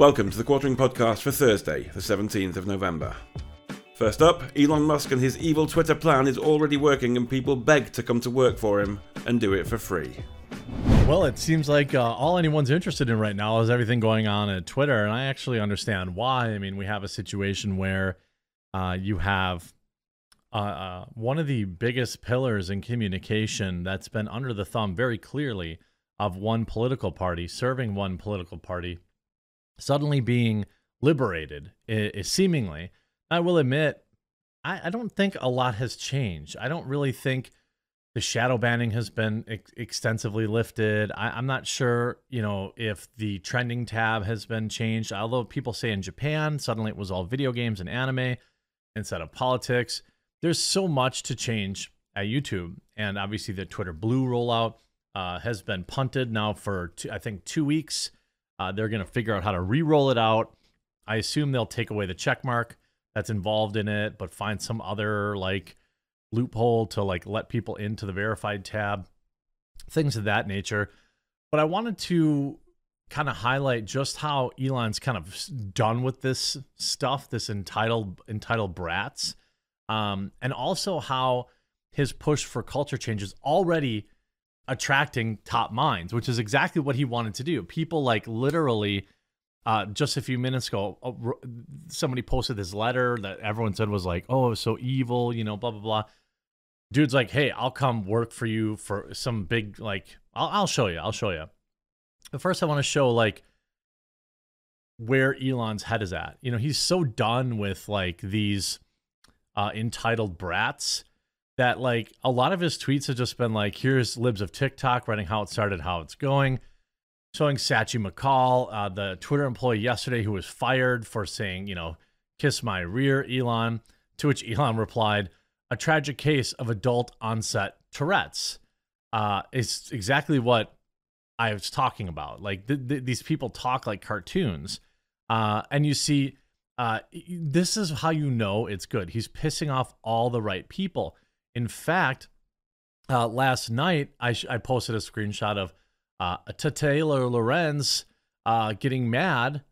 Welcome to the Quartering Podcast for Thursday, the 17th of November. First up, Elon Musk and his evil Twitter plan is already working, and people beg to come to work for him and do it for free. Well, it seems like uh, all anyone's interested in right now is everything going on at Twitter, and I actually understand why. I mean, we have a situation where uh, you have uh, uh one of the biggest pillars in communication that's been under the thumb very clearly of one political party, serving one political party, suddenly being liberated, seemingly. I will admit, I, I, don't think a lot has changed. I don't really think the shadow banning has been ex- extensively lifted. I, I'm not sure, you know, if the trending tab has been changed. Although people say in Japan, suddenly it was all video games and anime instead of politics. There's so much to change at YouTube. And obviously, the Twitter Blue rollout uh, has been punted now for, two, I think, two weeks. Uh, they're going to figure out how to re roll it out. I assume they'll take away the check mark that's involved in it, but find some other like loophole to like let people into the verified tab, things of that nature. But I wanted to kind of highlight just how Elon's kind of done with this stuff, this entitled entitled brats, um, and also how his push for culture change is already attracting top minds, which is exactly what he wanted to do. People like literally. Uh, just a few minutes ago, uh, somebody posted this letter that everyone said was like, "Oh, it was so evil," you know, blah blah blah. Dude's like, "Hey, I'll come work for you for some big like. I'll, I'll show you. I'll show you." But first, I want to show like where Elon's head is at. You know, he's so done with like these uh, entitled brats that like a lot of his tweets have just been like, here's libs of TikTok writing how it started, how it's going, showing Sachi McCall, uh, the Twitter employee yesterday who was fired for saying, you know, kiss my rear, Elon. To which Elon replied, a tragic case of adult onset Tourette's. Uh, it's exactly what I was talking about. Like th- th- these people talk like cartoons, uh, and you see, uh, this is how you know it's good. He's pissing off all the right people. In fact, uh, last night I, sh- I posted a screenshot of uh, Taylor Lorenz uh, getting mad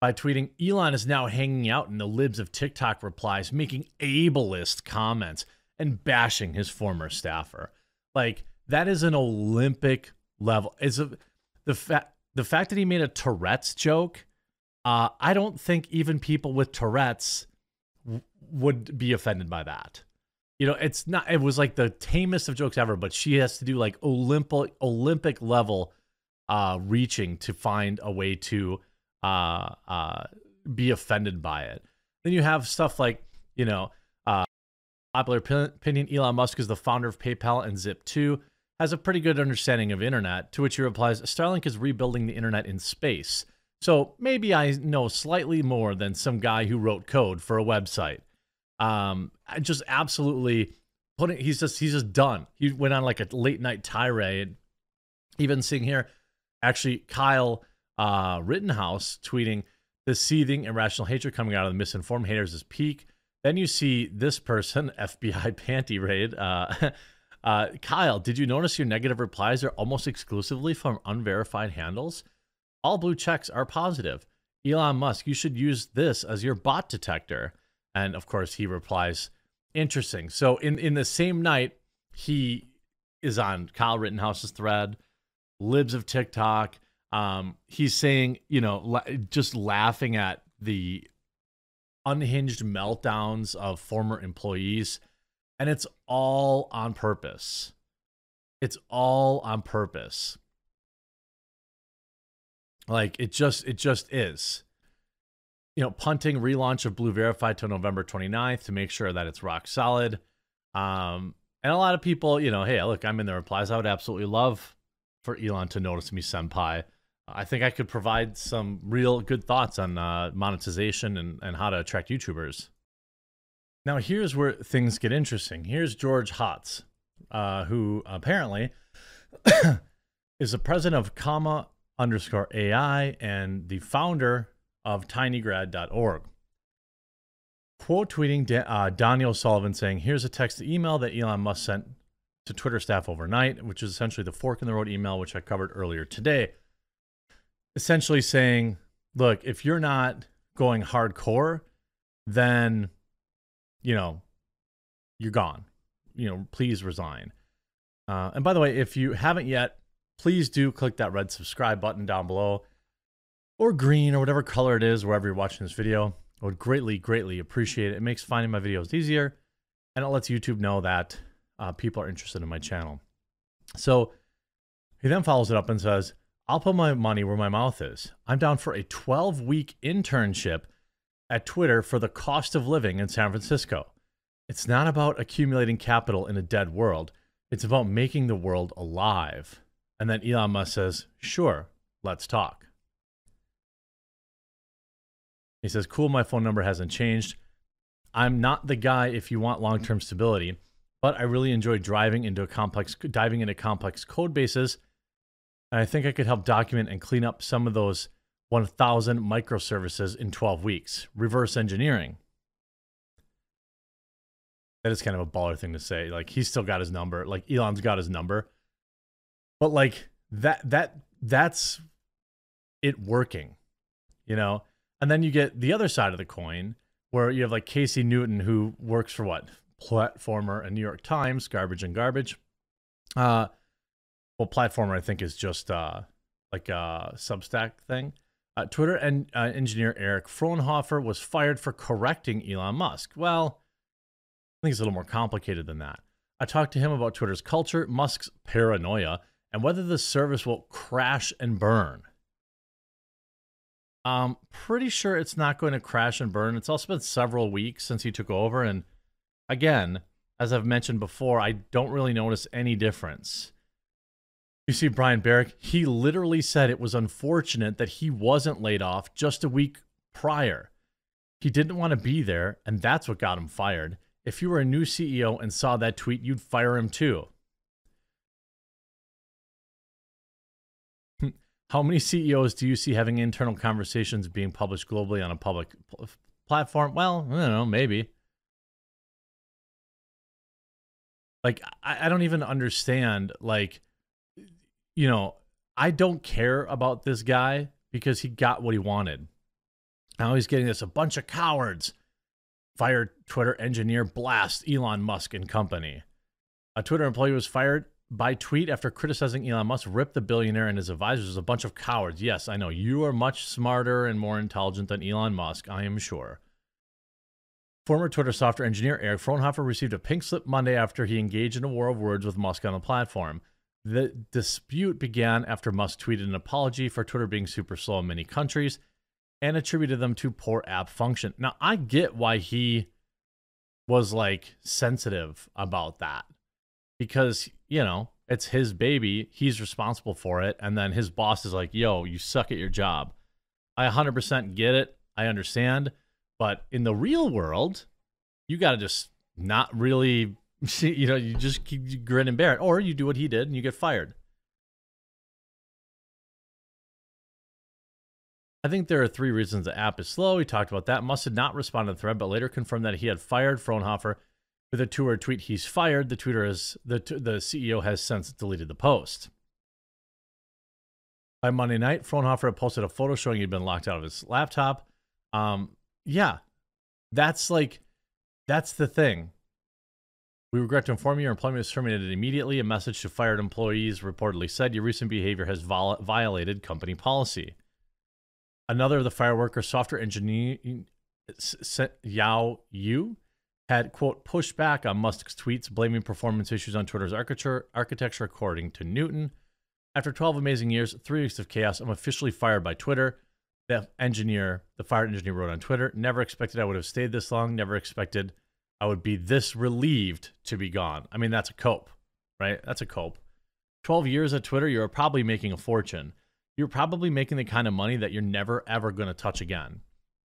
by tweeting Elon is now hanging out in the libs of TikTok replies, making ableist comments and bashing his former staffer. Like that is an Olympic level. Is the fact the fact that he made a Tourette's joke. Uh, I don't think even people with Tourette's w- would be offended by that. You know, it's not. It was like the tamest of jokes ever, but she has to do like Olympic Olympic level uh, reaching to find a way to uh, uh, be offended by it. Then you have stuff like you know, uh, popular opinion. Elon Musk is the founder of PayPal and Zip2 has a pretty good understanding of internet, to which he replies, Starlink is rebuilding the internet in space. So maybe I know slightly more than some guy who wrote code for a website. Um, just absolutely putting he's just he's just done. He went on like a late night tirade. Even seeing here, actually Kyle uh, Rittenhouse tweeting the seething irrational hatred coming out of the misinformed haters is peak. Then you see this person, FBI panty raid, uh, Uh, Kyle, did you notice your negative replies are almost exclusively from unverified handles? All blue checks are positive. Elon Musk, you should use this as your bot detector. And of course, he replies, interesting. So in, in the same night, he is on Kyle Rittenhouse's thread, libs of TikTok. Um, he's saying, you know, la- just laughing at the unhinged meltdowns of former employees and it's all on purpose. It's all on purpose. Like it just it just is. You know, punting relaunch of Blue Verified to November 29th to make sure that it's rock solid. Um, and a lot of people, you know, hey, look, I'm in the replies. I would absolutely love for Elon to notice me, senpai. I think I could provide some real good thoughts on uh, monetization and, and how to attract YouTubers. Now, here's where things get interesting. Here's George Hotz, uh, who apparently is the president of comma underscore AI and the founder of tinygrad.org. Quote tweeting uh, Daniel Sullivan saying, Here's a text email that Elon Musk sent to Twitter staff overnight, which is essentially the fork in the road email, which I covered earlier today. Essentially saying, look, if you're not going hardcore, then, you know, you're gone. You know, please resign. Uh, and by the way, if you haven't yet, please do click that red subscribe button down below or green or whatever color it is wherever you're watching this video. I would greatly, greatly appreciate it. It makes finding my videos easier and it lets YouTube know that uh, people are interested in my channel. So he then follows it up and says, I'll put my money where my mouth is. I'm down for a 12 week internship at Twitter for the cost of living in San Francisco. It's not about accumulating capital in a dead world, it's about making the world alive. And then Elon Musk says, Sure, let's talk. He says, Cool, my phone number hasn't changed. I'm not the guy if you want long term stability, but I really enjoy driving into a complex, diving into complex code bases. And I think I could help document and clean up some of those 1,000 microservices in 12 weeks. Reverse engineering. That is kind of a baller thing to say. Like he's still got his number. Like Elon's got his number. But like that that that's it working. You know? And then you get the other side of the coin where you have like Casey Newton who works for what? Platformer and New York Times, garbage and garbage. Uh well Platformer I think is just uh like a Substack thing. Uh, Twitter and uh, engineer Eric Frohnhoefer was fired for correcting Elon Musk. Well, I think it's a little more complicated than that. I talked to him about Twitter's culture, Musk's paranoia, and whether the service will crash and burn. I'm pretty sure it's not going to crash and burn. It's also been several weeks since he took over. And again, as I've mentioned before, I don't really notice any difference. You see, Brian Barrick, he literally said it was unfortunate that he wasn't laid off just a week prior. He didn't want to be there, and that's what got him fired. If you were a new CEO and saw that tweet, you'd fire him too. How many CEOs do you see having internal conversations being published globally on a public pl- platform? Well, I don't know, maybe. Like, I, I don't even understand. Like, you know, I don't care about this guy because he got what he wanted. Now he's getting this a bunch of cowards fired Twitter engineer blast Elon Musk and company. A Twitter employee was fired by tweet after criticizing Elon Musk ripped the billionaire and his advisors as a bunch of cowards. Yes, I know you are much smarter and more intelligent than Elon Musk, I am sure. Former Twitter software engineer Eric Frohnhoefer received a pink slip Monday after he engaged in a war of words with Musk on the platform. The dispute began after Musk tweeted an apology for Twitter being super slow in many countries and attributed them to poor app function. Now, I get why he was like sensitive about that because, you know, it's his baby. He's responsible for it. And then his boss is like, yo, you suck at your job. I 100% get it. I understand. But in the real world, you got to just not really, you know, you just keep, grin and bear it. Or you do what he did and you get fired. I think there are three reasons the app is slow. He talked about that. Must did not responded to the thread, but later confirmed that he had fired Frohnhoefer with a two-word tweet. He's fired. The Twitter is the the CEO has since deleted the post. By Monday night, Frohnhoefer posted a photo showing he'd been locked out of his laptop. Um, yeah, that's like that's the thing. We regret to inform you your employment is terminated immediately. A message to fired employees reportedly said your recent behavior has violated company policy. Another of the fireworker software engineer, Yao Yue, had, quote, pushed back on Musk's tweets, blaming performance issues on Twitter's architecture, architecture according to Newton. After 12 amazing years, three weeks of chaos, I'm officially fired by Twitter. The engineer, the fired engineer wrote on Twitter, never expected I would have stayed this long, never expected I would be this relieved to be gone. I mean, that's a cope, right? That's a cope. 12 years at Twitter, you're probably making a fortune you're probably making the kind of money that you're never ever going to touch again.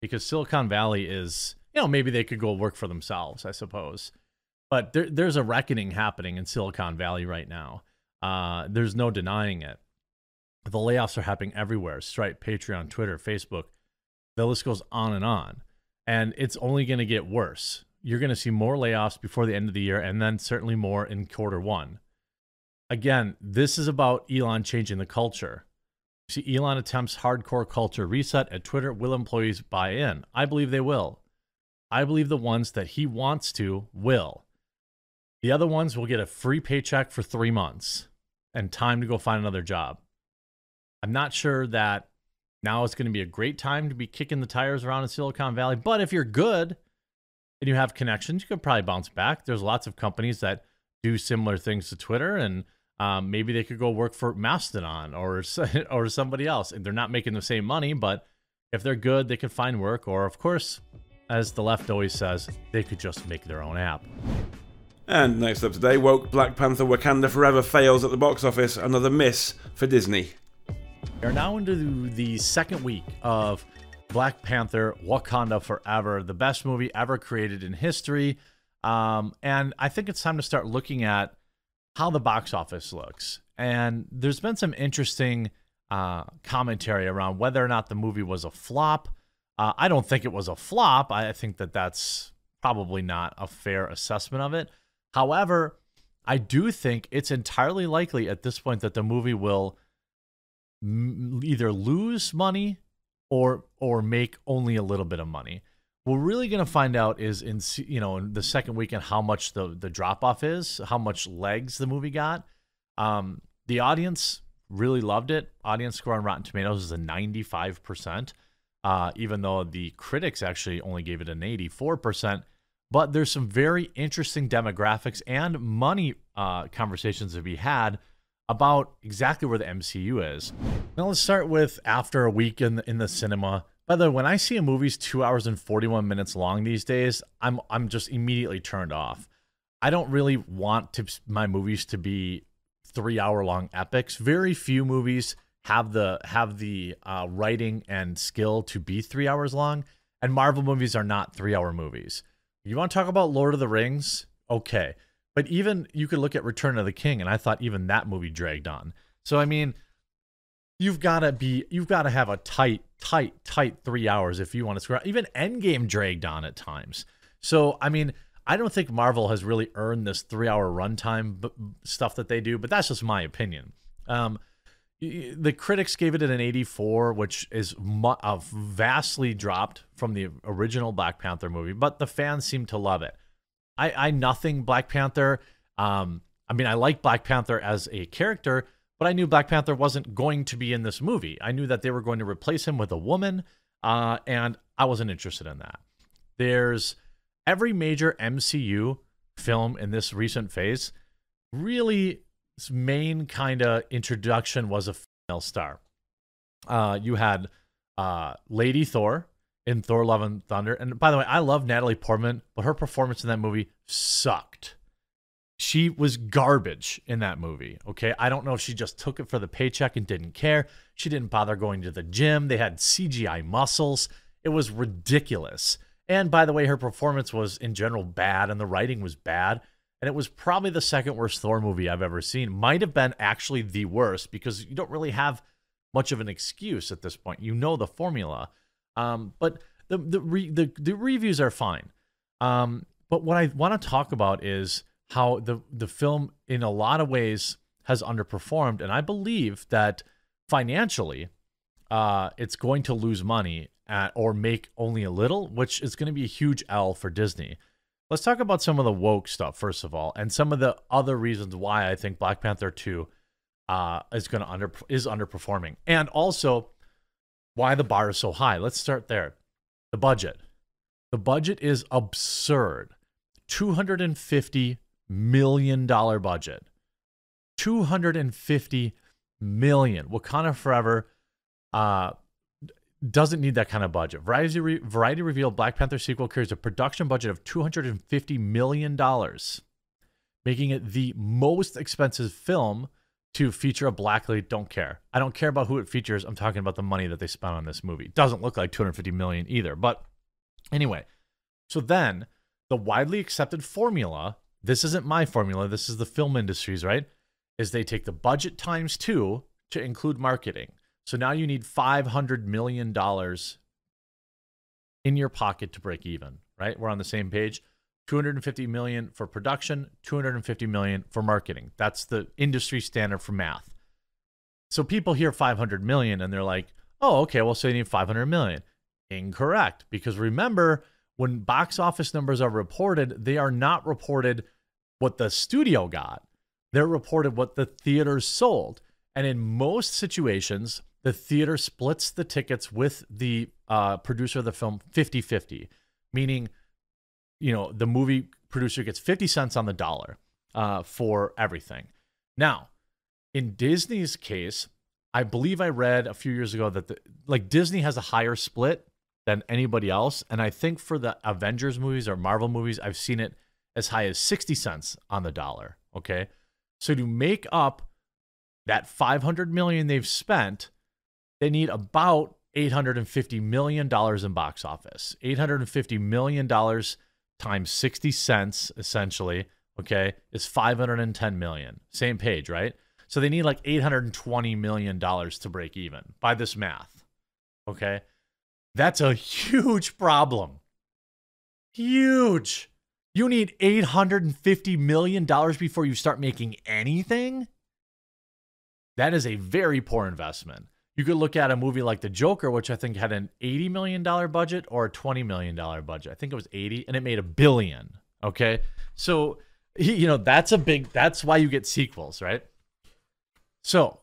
Because Silicon Valley is, you know, maybe they could go work for themselves, I suppose. But there, there's a reckoning happening in Silicon Valley right now. Uh, there's no denying it. The layoffs are happening everywhere Stripe, Patreon, Twitter, Facebook. The list goes on and on. And it's only going to get worse. You're going to see more layoffs before the end of the year, and then certainly more in quarter one. Again, this is about Elon changing the culture See, Elon attempts hardcore culture reset at Twitter. Will employees buy in? I believe they will. I believe the ones that he wants to will. The other ones will get a free paycheck for three months and time to go find another job. I'm not sure that now is going to be a great time to be kicking the tires around in Silicon Valley, but if you're good and you have connections, you could probably bounce back. There's lots of companies that do similar things to Twitter and um, maybe they could go work for Mastodon or or somebody else. And they're not making the same money, but if they're good, they could find work. Or of course, as the left always says, they could just make their own app. And next up today, woke Black Panther Wakanda Forever fails at the box office. Another miss for Disney. We are now into the second week of Black Panther Wakanda Forever, the best movie ever created in history. Um, and I think it's time to start looking at how the box office looks. And there's been some interesting uh, commentary around whether or not the movie was a flop. Uh, I don't think it was a flop. I think that that's probably not a fair assessment of it. However, I do think it's entirely likely at this point that the movie will either lose money or or make only a little bit of money we're really going to find out is in you know in the second weekend how much the the drop off is, how much legs the movie got. Um, the audience really loved it. Audience score on Rotten Tomatoes is a 95%, uh, even though the critics actually only gave it an 84%. But there's some very interesting demographics and money uh, conversations to be had about exactly where the MCU is. Now let's start with after a week in the, in the cinema. By the way, when I see a movie's two hours and 41 minutes long these days, I'm I'm just immediately turned off. I don't really want to my movies to be three hour long epics. Very few movies have the have the uh, writing and skill to be three hours long, and Marvel movies are not three hour movies. You want to talk about Lord of the Rings? Okay, but even you could look at Return of the King, and I thought even that movie dragged on. So I mean, you've got to be you've got to have a tight tight tight 3 hours if you want to score even endgame dragged on at times so i mean i don't think marvel has really earned this 3 hour runtime b- stuff that they do but that's just my opinion um the critics gave it an 84 which is mu- uh, vastly dropped from the original black panther movie but the fans seem to love it i i nothing black panther um i mean i like black panther as a character but I knew Black Panther wasn't going to be in this movie. I knew that they were going to replace him with a woman, uh, and I wasn't interested in that. There's every major MCU film in this recent phase really main kind of introduction was a female star. Uh, you had uh, Lady Thor in Thor: Love and Thunder, and by the way, I love Natalie Portman, but her performance in that movie sucked she was garbage in that movie. Okay. I don't know if she just took it for the paycheck and didn't care. She didn't bother going to the gym. They had CGI muscles. It was ridiculous. And by the way, her performance was in general bad and the writing was bad. And it was probably the second worst Thor movie I've ever seen. Might have been actually the worst because you don't really have much of an excuse at this point. You know the formula. Um, but the the, re, the the reviews are fine. Um, but what I want to talk about is how the the film in a lot of ways has underperformed, and I believe that financially, uh, it's going to lose money at, or make only a little, which is going to be a huge L for Disney. Let's talk about some of the woke stuff first of all, and some of the other reasons why I think Black Panther two uh, is going to under is underperforming, and also why the bar is so high. Let's start there. The budget. The budget is absurd. 250 million dollar budget. 250 million. Wakanda Forever uh, doesn't need that kind of budget. Variety, re- Variety revealed Black Panther sequel carries a production budget of 250 million dollars, making it the most expensive film to feature a black lead. Don't care. I don't care about who it features. I'm talking about the money that they spent on this movie. Doesn't look like 250 million either. But anyway, so then the widely accepted formula this isn't my formula, this is the film industry's, right? Is they take the budget times two to include marketing. So now you need $500 million in your pocket to break even, right? We're on the same page. 250 million for production, 250 million for marketing. That's the industry standard for math. So people hear 500 million and they're like, oh, okay, well, so they need 500 million. Incorrect. Because remember, when box office numbers are reported, they are not reported what the studio got, they're reported what the theaters sold. And in most situations, the theater splits the tickets with the uh, producer of the film 50 50, meaning, you know, the movie producer gets 50 cents on the dollar uh, for everything. Now, in Disney's case, I believe I read a few years ago that the, like Disney has a higher split than anybody else, and I think for the Avengers movies or Marvel movies, I've seen it as high as 60 cents on the dollar. Okay, so to make up that 500 million they've spent, they need about 850 million dollars in box office. 850 million dollars times 60 cents essentially, okay, is 510 million. Same page, right? So they need like 820 million dollars to break even by this math. Okay? That's a huge problem. Huge. You need $850 million before you start making anything? That is a very poor investment. You could look at a movie like The Joker, which I think had an $80 million budget or a $20 million budget. I think it was 80 and it made a billion. Okay. So, you know, that's a big, that's why you get sequels, right? So,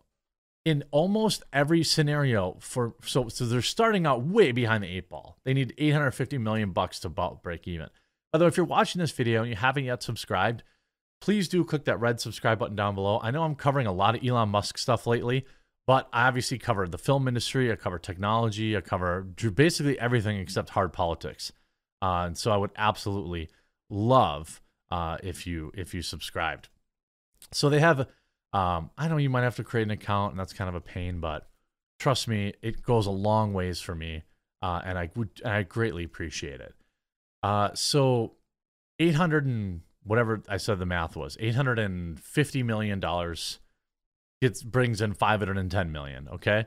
in almost every scenario for so so they're starting out way behind the eight ball. They need 850 million bucks to break even. Although if you're watching this video and you haven't yet subscribed, please do click that red subscribe button down below. I know I'm covering a lot of Elon Musk stuff lately, but I obviously cover the film industry, I cover technology, I cover basically everything except hard politics. Uh, and so I would absolutely love uh, if you if you subscribed. So they have um, I know you might have to create an account, and that's kind of a pain, but trust me, it goes a long ways for me, uh, and I would I greatly appreciate it. Uh, so, eight hundred and whatever I said the math was, eight hundred and fifty million dollars. It brings in five hundred and ten million. Okay,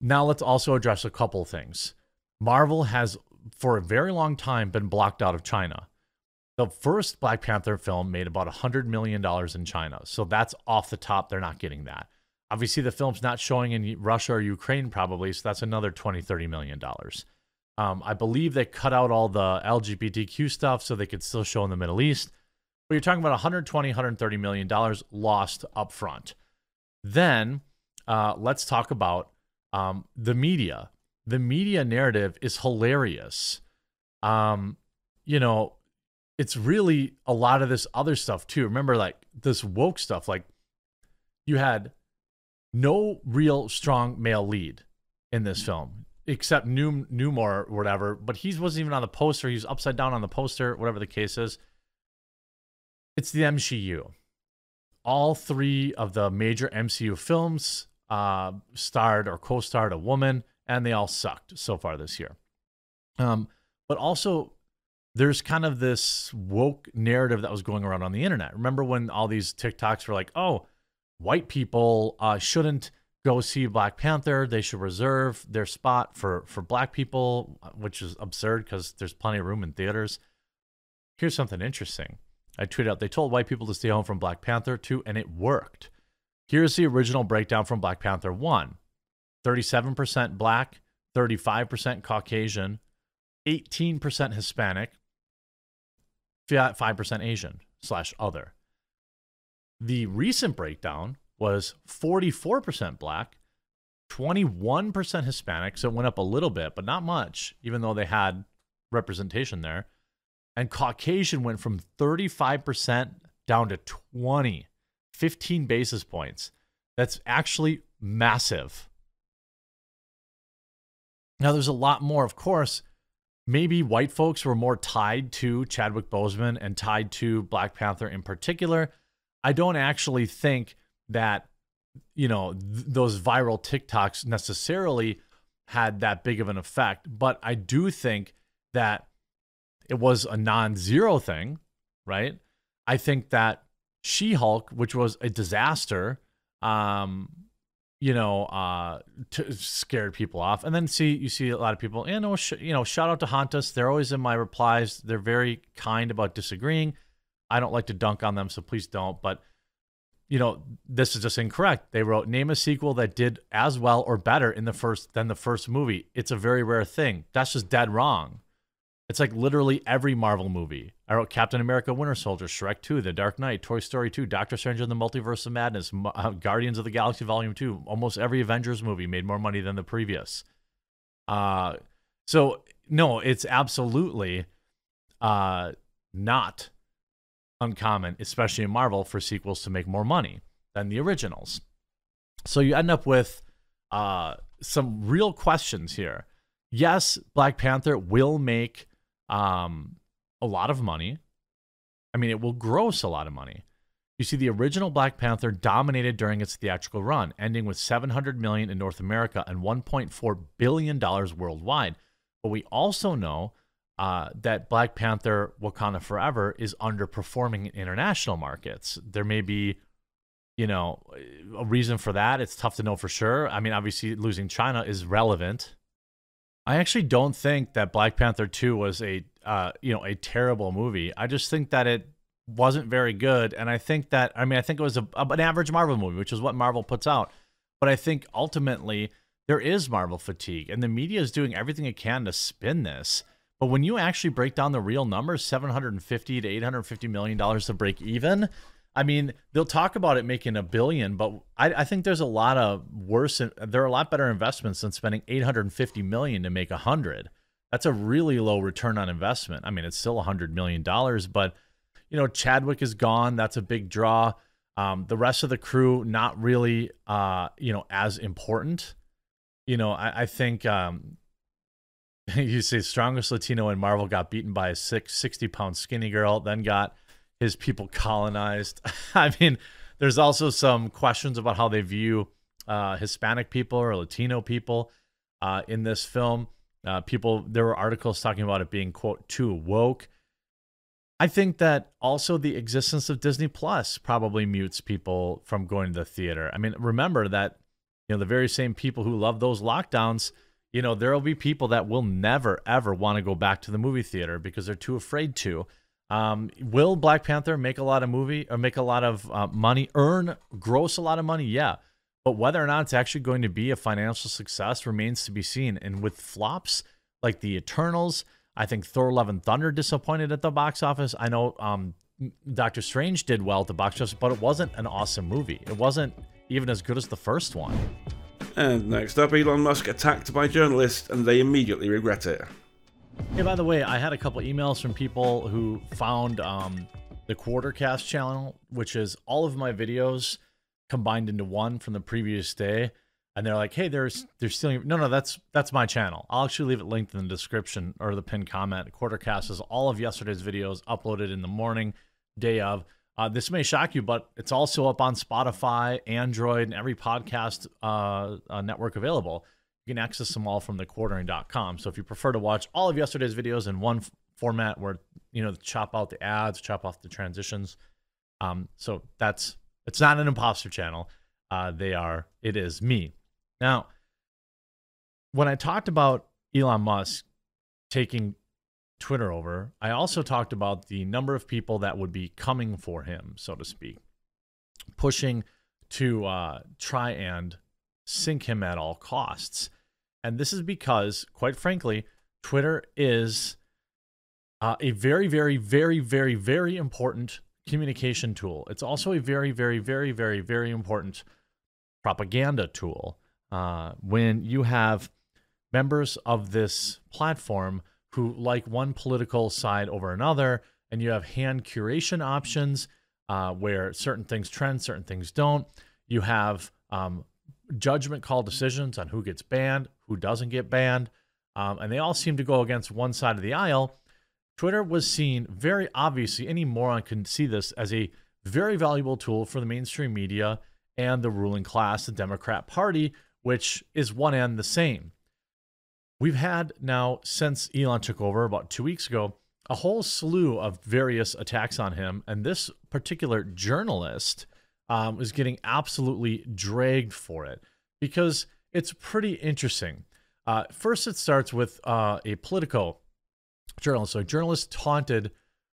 now let's also address a couple things. Marvel has, for a very long time, been blocked out of China. The first Black Panther film made about $100 million in China. So that's off the top. They're not getting that. Obviously, the film's not showing in Russia or Ukraine, probably. So that's another 20, 30 million dollars. Um, I believe they cut out all the LGBTQ stuff so they could still show in the Middle East. But you're talking about 120, 130 million dollars lost up front. Then uh, let's talk about um, the media. The media narrative is hilarious. Um, you know, it's really a lot of this other stuff too. Remember, like this woke stuff, like you had no real strong male lead in this film except New Newmore or whatever, but he wasn't even on the poster. He was upside down on the poster, whatever the case is. It's the MCU. All three of the major MCU films uh, starred or co-starred a woman, and they all sucked so far this year. Um, but also there's kind of this woke narrative that was going around on the internet. Remember when all these TikToks were like, oh, white people uh, shouldn't go see Black Panther. They should reserve their spot for, for black people, which is absurd because there's plenty of room in theaters. Here's something interesting. I tweeted out, they told white people to stay home from Black Panther 2, and it worked. Here's the original breakdown from Black Panther 1 37% black, 35% Caucasian, 18% Hispanic, 5% Asian slash other. The recent breakdown was 44% black, 21% Hispanic. So it went up a little bit, but not much, even though they had representation there. And Caucasian went from 35% down to 20, 15 basis points. That's actually massive. Now, there's a lot more, of course, maybe white folks were more tied to Chadwick Boseman and tied to Black Panther in particular. I don't actually think that you know th- those viral TikToks necessarily had that big of an effect, but I do think that it was a non-zero thing, right? I think that She-Hulk, which was a disaster, um, you know, uh, to scared people off. And then see, you see a lot of people, you know, sh- you know, shout out to Hontus. They're always in my replies. They're very kind about disagreeing. I don't like to dunk on them, so please don't. But you know, this is just incorrect. They wrote name a sequel that did as well or better in the first than the first movie. It's a very rare thing. That's just dead wrong. It's like literally every Marvel movie. I wrote Captain America: Winter Soldier, Shrek 2, The Dark Knight, Toy Story 2, Doctor Strange in the Multiverse of Madness, uh, Guardians of the Galaxy Volume 2. Almost every Avengers movie made more money than the previous. Uh, so no, it's absolutely uh, not uncommon, especially in Marvel, for sequels to make more money than the originals. So you end up with uh, some real questions here. Yes, Black Panther will make um, a lot of money. I mean, it will gross a lot of money. You see, the original Black Panther dominated during its theatrical run, ending with 700 million in North America and 1.4 billion dollars worldwide. But we also know uh, that Black Panther Wakanda Forever is underperforming in international markets. There may be, you know, a reason for that. It's tough to know for sure. I mean, obviously, losing China is relevant. I actually don't think that Black Panther 2 was a, uh, you know, a terrible movie. I just think that it wasn't very good. And I think that, I mean, I think it was a, an average Marvel movie, which is what Marvel puts out. But I think ultimately there is Marvel fatigue, and the media is doing everything it can to spin this. But when you actually break down the real numbers, 750 to 850 million dollars to break even, I mean, they'll talk about it making a billion, but I, I, think there's a lot of worse. There are a lot better investments than spending 850 million to make a hundred. That's a really low return on investment. I mean, it's still a hundred million dollars, but you know, Chadwick is gone. That's a big draw. Um, the rest of the crew not really, uh, you know, as important. You know, I, I think um, you say strongest Latino in Marvel got beaten by a six, 60 pound skinny girl, then got his people colonized. I mean, there's also some questions about how they view uh, Hispanic people or Latino people uh, in this film. Uh, people, there were articles talking about it being, quote, too woke. I think that also the existence of Disney Plus probably mutes people from going to the theater. I mean, remember that, you know, the very same people who love those lockdowns you know, there will be people that will never, ever want to go back to the movie theater because they're too afraid to. Um, will Black Panther make a lot of movie or make a lot of uh, money, earn, gross a lot of money? Yeah. But whether or not it's actually going to be a financial success remains to be seen. And with flops like the Eternals, I think Thor Love and Thunder disappointed at the box office. I know um, Doctor Strange did well at the box office, but it wasn't an awesome movie. It wasn't even as good as the first one. And next up, Elon Musk attacked by journalists and they immediately regret it. Hey, by the way, I had a couple emails from people who found um, the Quartercast channel, which is all of my videos combined into one from the previous day. And they're like, "Hey, there's they're stealing." No, no, that's that's my channel. I'll actually leave it linked in the description or the pinned comment. Quartercast is all of yesterday's videos uploaded in the morning, day of. Uh, this may shock you, but it's also up on Spotify, Android, and every podcast uh, uh, network available. You can access them all from thequartering.com. So if you prefer to watch all of yesterday's videos in one f- format where, you know, chop out the ads, chop off the transitions. Um, so that's, it's not an imposter channel. Uh, they are, it is me. Now, when I talked about Elon Musk taking Twitter over, I also talked about the number of people that would be coming for him, so to speak, pushing to uh, try and sink him at all costs. And this is because, quite frankly, Twitter is uh, a very, very, very, very, very important communication tool. It's also a very, very, very, very, very important propaganda tool. Uh, when you have members of this platform who like one political side over another, and you have hand curation options uh, where certain things trend, certain things don't. You have um, judgment call decisions on who gets banned, who doesn't get banned, um, and they all seem to go against one side of the aisle. Twitter was seen very obviously, any moron can see this as a very valuable tool for the mainstream media and the ruling class, the Democrat Party, which is one and the same. We've had now, since Elon took over about two weeks ago, a whole slew of various attacks on him. And this particular journalist um, is getting absolutely dragged for it because it's pretty interesting. Uh, first, it starts with uh, a Politico journalist. So, a journalist taunted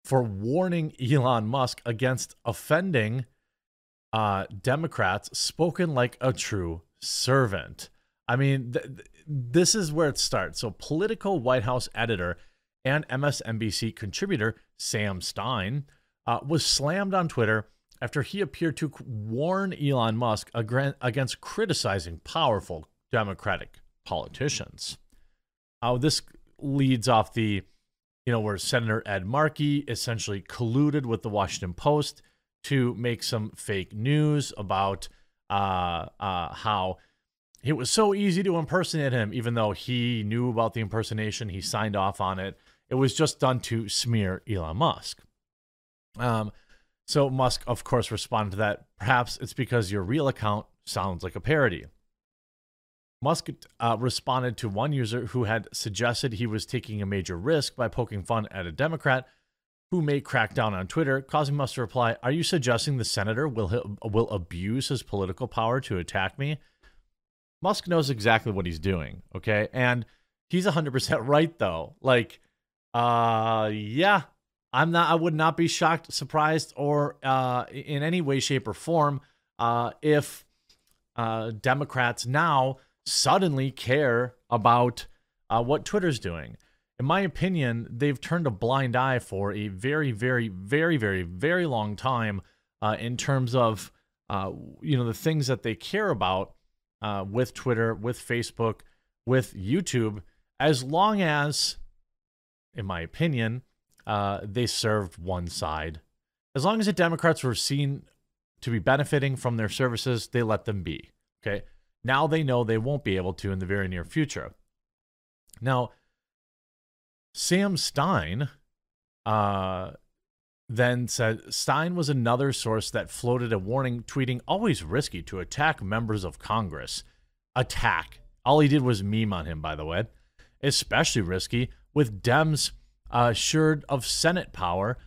for warning Elon Musk against offending uh, Democrats spoken like a true servant. I mean, th- th- this is where it starts. So, Politico White House editor and MSNBC contributor Sam Stein uh, was slammed on Twitter after he appeared to warn Elon Musk against criticizing powerful Democratic politicians. Uh, this leads off the, you know, where Senator Ed Markey essentially colluded with the Washington Post to make some fake news about uh, uh, how it was so easy to impersonate him, even though he knew about the impersonation, he signed off on it. It was just done to smear Elon Musk. Um, so Musk, of course, responded to that. Perhaps it's because your real account sounds like a parody. Musk uh, responded to one user who had suggested he was taking a major risk by poking fun at a Democrat who may crack down on Twitter, causing Musk to reply, "Are you suggesting the senator will will abuse his political power to attack me?" Musk knows exactly what he's doing, okay? And he's 100% right though. Like uh yeah, I'm not I would not be shocked, surprised or uh in any way shape or form uh if uh Democrats now suddenly care about uh, what Twitter's doing. In my opinion, they've turned a blind eye for a very, very, very, very, very long time uh, in terms of uh, you know the things that they care about with Twitter, with Facebook, with YouTube, as long as, in my opinion, uh, they served one side. As long as the Democrats were seen to be benefiting from their services, they let them be. Okay. Now they know they won't be able to in the very near future. Now, Sam Stein uh, then said Stein was another source that floated a warning, tweeting, always risky to attack members of Congress. Attack. All he did was meme on him, by the way. Especially risky with Dems Uh, assured of Senate power.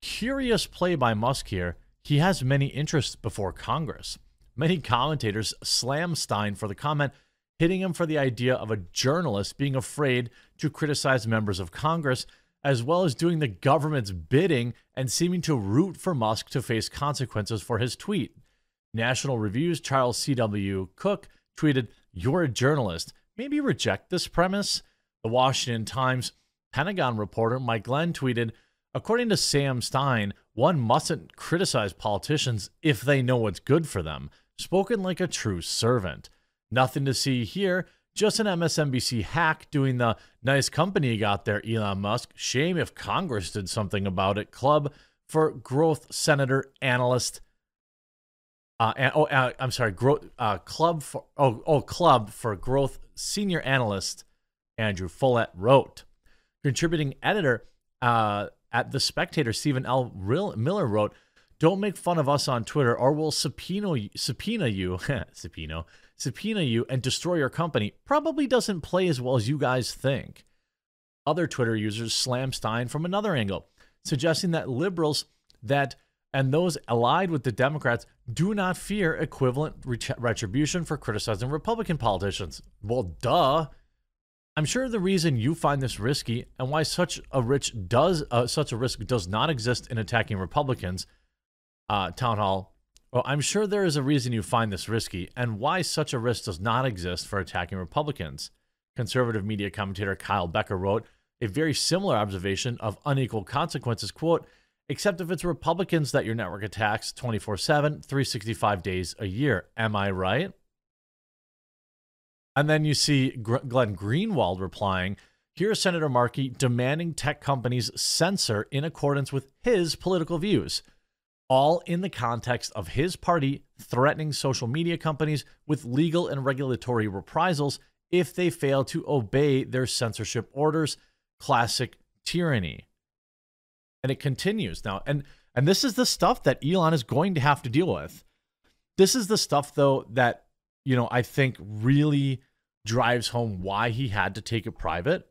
Curious play by Musk here. He has many interests before Congress. Many commentators slam Stein for the comment, hitting him for the idea of a journalist being afraid to criticize members of Congress, as well as doing the government's bidding and seeming to root for Musk to face consequences for his tweet. National Review's Charles C.W. Cook tweeted, You're a journalist. Maybe reject this premise? The Washington Times Pentagon reporter Mike Glenn tweeted, According to Sam Stein, one mustn't criticize politicians if they know what's good for them spoken like a true servant. Nothing to see here, just an MSNBC hack doing the nice company got there, Elon Musk. Shame if Congress did something about it. Club for Growth Senator Analyst. Uh, oh, uh, I'm sorry, uh, club for oh oh club for growth senior analyst Andrew Follett wrote. Contributing editor uh, at the Spectator Stephen L. Miller wrote, don't make fun of us on Twitter, or we'll subpoena subpoena you, subpoena, subpoena you, and destroy your company. Probably doesn't play as well as you guys think. Other Twitter users slam Stein from another angle, suggesting that liberals that and those allied with the Democrats do not fear equivalent retribution for criticizing Republican politicians. Well, duh. I'm sure the reason you find this risky and why such a rich does uh, such a risk does not exist in attacking Republicans uh, town hall. Well, I'm sure there is a reason you find this risky and why such a risk does not exist for attacking Republicans. Conservative media commentator Kyle Becker wrote a very similar observation of unequal consequences, quote, except if it's Republicans that your network attacks 24 7, 365 days a year. Am I right? And then you see Glenn Greenwald replying, Here's Senator Markey demanding tech companies censor in accordance with his political views all in the context of his party threatening social media companies with legal and regulatory reprisals if they fail to obey their censorship orders. Classic tyranny. And it continues now. And and this is the stuff that Elon is going to have to deal with. This is the stuff though that you know I think really drives home why he had to take it private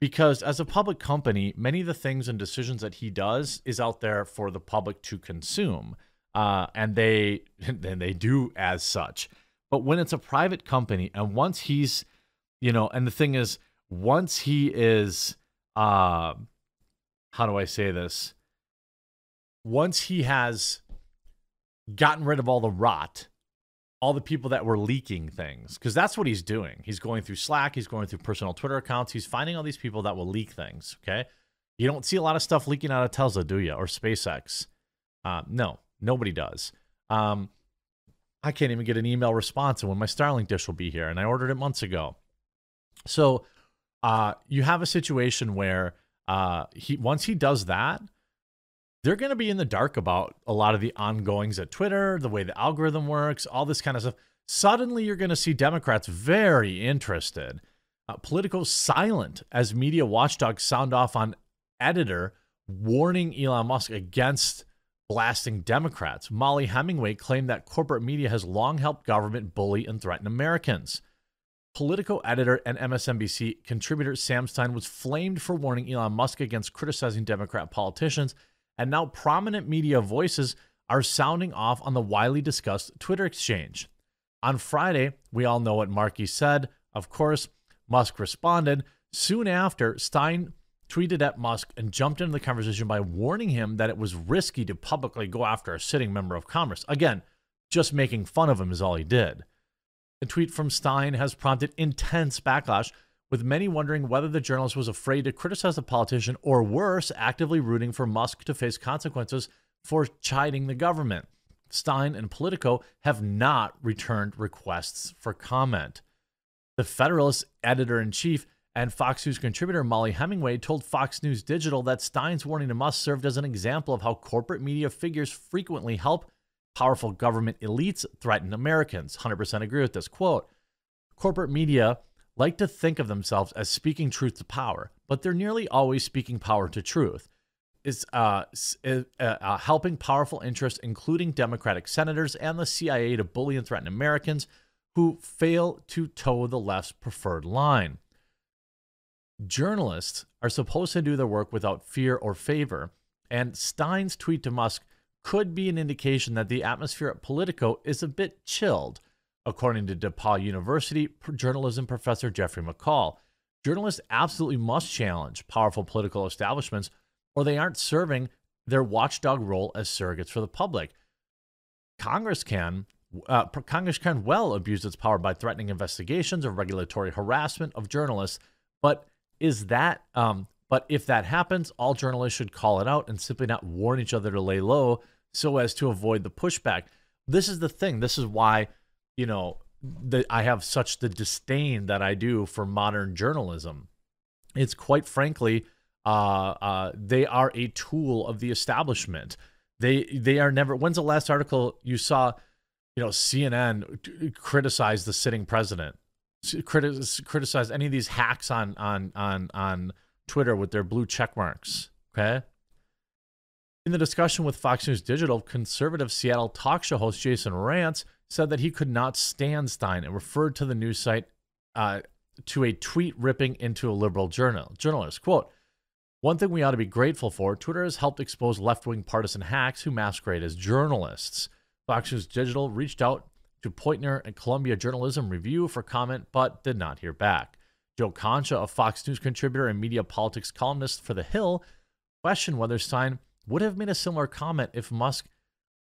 because as a public company, many of the things and decisions that he does is out there for the public to consume, uh, and they then they do as such. But when it's a private company, and once he's, you know, and the thing is, once he is, uh, how do I say this? Once he has gotten rid of all the rot, all the people that were leaking things, because that's what he's doing. He's going through Slack, he's going through personal Twitter accounts, he's finding all these people that will leak things. Okay. You don't see a lot of stuff leaking out of Tesla, do you? Or SpaceX? Uh, no, nobody does. Um, I can't even get an email response when my Starlink dish will be here, and I ordered it months ago. So uh, you have a situation where uh, he once he does that, they're going to be in the dark about a lot of the ongoings at Twitter, the way the algorithm works, all this kind of stuff. Suddenly, you're going to see Democrats very interested. Uh, Politico silent as media watchdogs sound off on editor warning Elon Musk against blasting Democrats. Mollie Hemingway claimed that corporate media has long helped government bully and threaten Americans. Politico editor and MSNBC contributor Sam Stein was flamed for warning Elon Musk against criticizing Democrat politicians, and now prominent media voices are sounding off on the widely discussed Twitter exchange. On Friday, we all know what Markey said. Of course, Musk responded. Soon after, Stein tweeted at Musk and jumped into the conversation by warning him that it was risky to publicly go after a sitting member of Congress. Again, just making fun of him is all he did. The tweet from Stein has prompted intense backlash, with many wondering whether the journalist was afraid to criticize the politician or worse, actively rooting for Musk to face consequences for chiding the government. Stein and Politico have not returned requests for comment. The Federalist editor in chief and Fox News contributor Mollie Hemingway told Fox News Digital that Stein's warning to Musk served as an example of how corporate media figures frequently help powerful government elites threaten Americans. 100% agree with this. Quote Corporate media like to think of themselves as speaking truth to power, but they're nearly always speaking power to truth. Is uh, uh, uh, helping powerful interests, including Democratic senators and the CIA, to bully and threaten Americans who fail to toe the left's preferred line. Journalists are supposed to do their work without fear or favor, and Stein's tweet to Musk could be an indication that the atmosphere at Politico is a bit chilled, according to DePaul University journalism professor Jeffrey McCall. Journalists absolutely must challenge powerful political establishments, or they aren't serving their watchdog role as surrogates for the public. Congress can, uh, Congress can well abuse its power by threatening investigations or regulatory harassment of journalists, but is that um, but if that happens, all journalists should call it out and simply not warn each other to lay low so as to avoid the pushback. This is the thing. This is why, you know, that I have such the disdain that I do for modern journalism. It's quite frankly, uh, uh, they are a tool of the establishment. They they are never. When's the last article you saw? You know, CNN criticize the sitting president criticize, criticize any of these hacks on on on on Twitter with their blue check marks. Okay. In the discussion with Fox News Digital, conservative Seattle talk show host Jason Rantz said that he could not stand Stein and referred to the news site uh, to a tweet ripping into a liberal journal journalist. Quote, one thing we ought to be grateful for, Twitter has helped expose left-wing partisan hacks who masquerade as journalists. Fox News Digital reached out to Poynter and Columbia Journalism Review for comment, but did not hear back. Joe Concha, a Fox News contributor and media politics columnist for The Hill, questioned whether Stein would have made a similar comment if Musk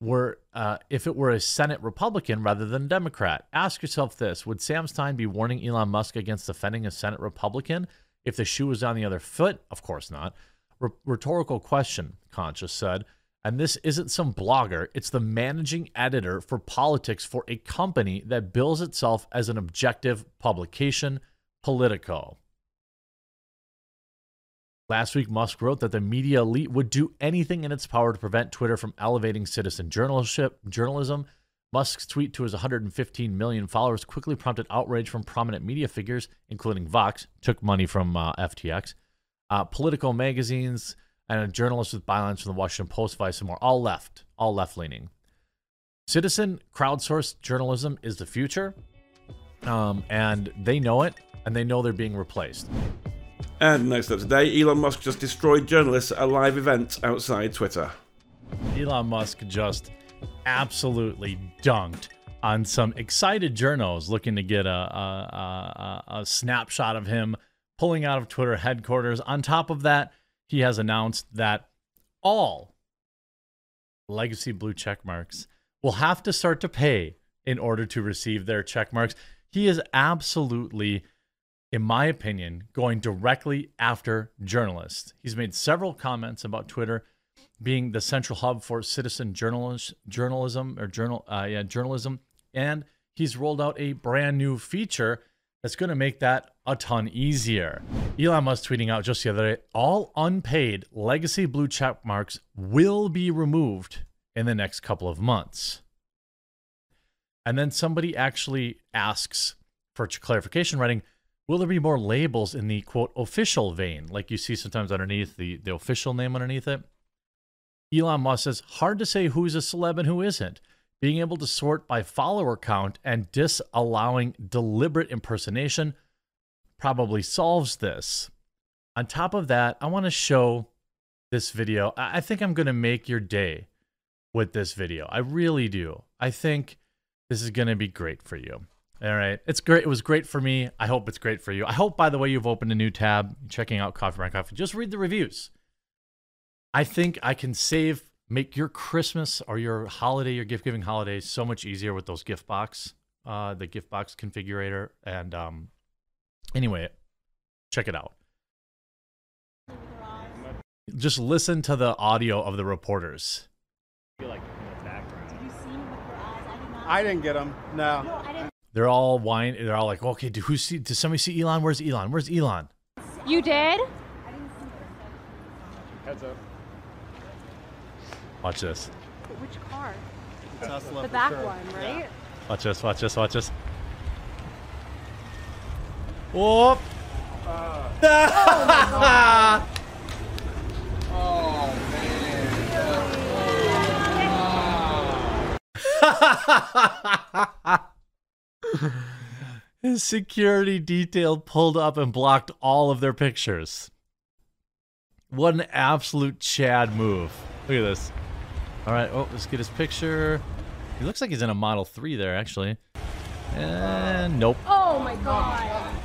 were uh, if it were a Senate Republican rather than a Democrat. Ask yourself this: Would Sam Stein be warning Elon Musk against defending a Senate Republican if the shoe was on the other foot? Of course not. R- rhetorical question, Concha said. And this isn't some blogger, it's the managing editor for politics for a company that bills itself as an objective publication, Politico. Last week, Musk wrote that the media elite would do anything in its power to prevent Twitter from elevating citizen journalism. Musk's tweet to his 115 million followers quickly prompted outrage from prominent media figures, including Vox, took money from uh, FTX, uh, political magazines, and a journalist with bylines from the Washington Post, Vice, and more, all left, all left leaning. Citizen crowdsourced journalism is the future, um, and they know it, and they know they're being replaced. And next up today, Elon Musk just destroyed journalists at a live event outside Twitter. Elon Musk just absolutely dunked on some excited journos looking to get a, a, a, a snapshot of him pulling out of Twitter headquarters. On top of that, he has announced that all legacy blue check marks will have to start to pay in order to receive their check marks. He is absolutely, in my opinion, going directly after journalists. He's made several comments about Twitter being the central hub for citizen journalist, journalism or journal, uh, yeah, journalism, and he's rolled out a brand new feature that's going to make that a ton easier. Elon Musk tweeting out just the other day all unpaid legacy blue check marks will be removed in the next couple of months. And then somebody actually asks for clarification, writing, Will there be more labels in the quote official vein, like you see sometimes underneath the, the official name underneath it? Elon Musk says, Hard to say who's a celeb and who isn't. Being able to sort by follower count and disallowing deliberate impersonation probably solves this. On top of that, I want to show this video. I think I'm going to make your day with this video. I really do. I think this is going to be great for you. All right. It's great. It was great for me. I hope it's great for you. I hope, by the way, you've opened a new tab, checking out Coffee Brand Coffee. Just read the reviews. I think I can save make your Christmas or your holiday, your gift giving holiday so much easier with those gift box, uh, the gift box configurator. And um, anyway, check it out. Just listen to the audio of the reporters. I didn't get them. No. No I didn't. They're all whine. They're all like, okay, do who see? Does somebody see Elon? Where's Elon? Where's Elon? You did? Heads up. Watch this. Which car? Tesla. The back sure. one, right? Yeah. Watch this. Watch this. Watch this. Whoop! Uh. oh, man. His security detail pulled up and blocked all of their pictures. What an absolute Chad move. Look at this. All right, oh, let's get his picture. He looks like he's in a Model 3 there, actually. And nope. Oh my god.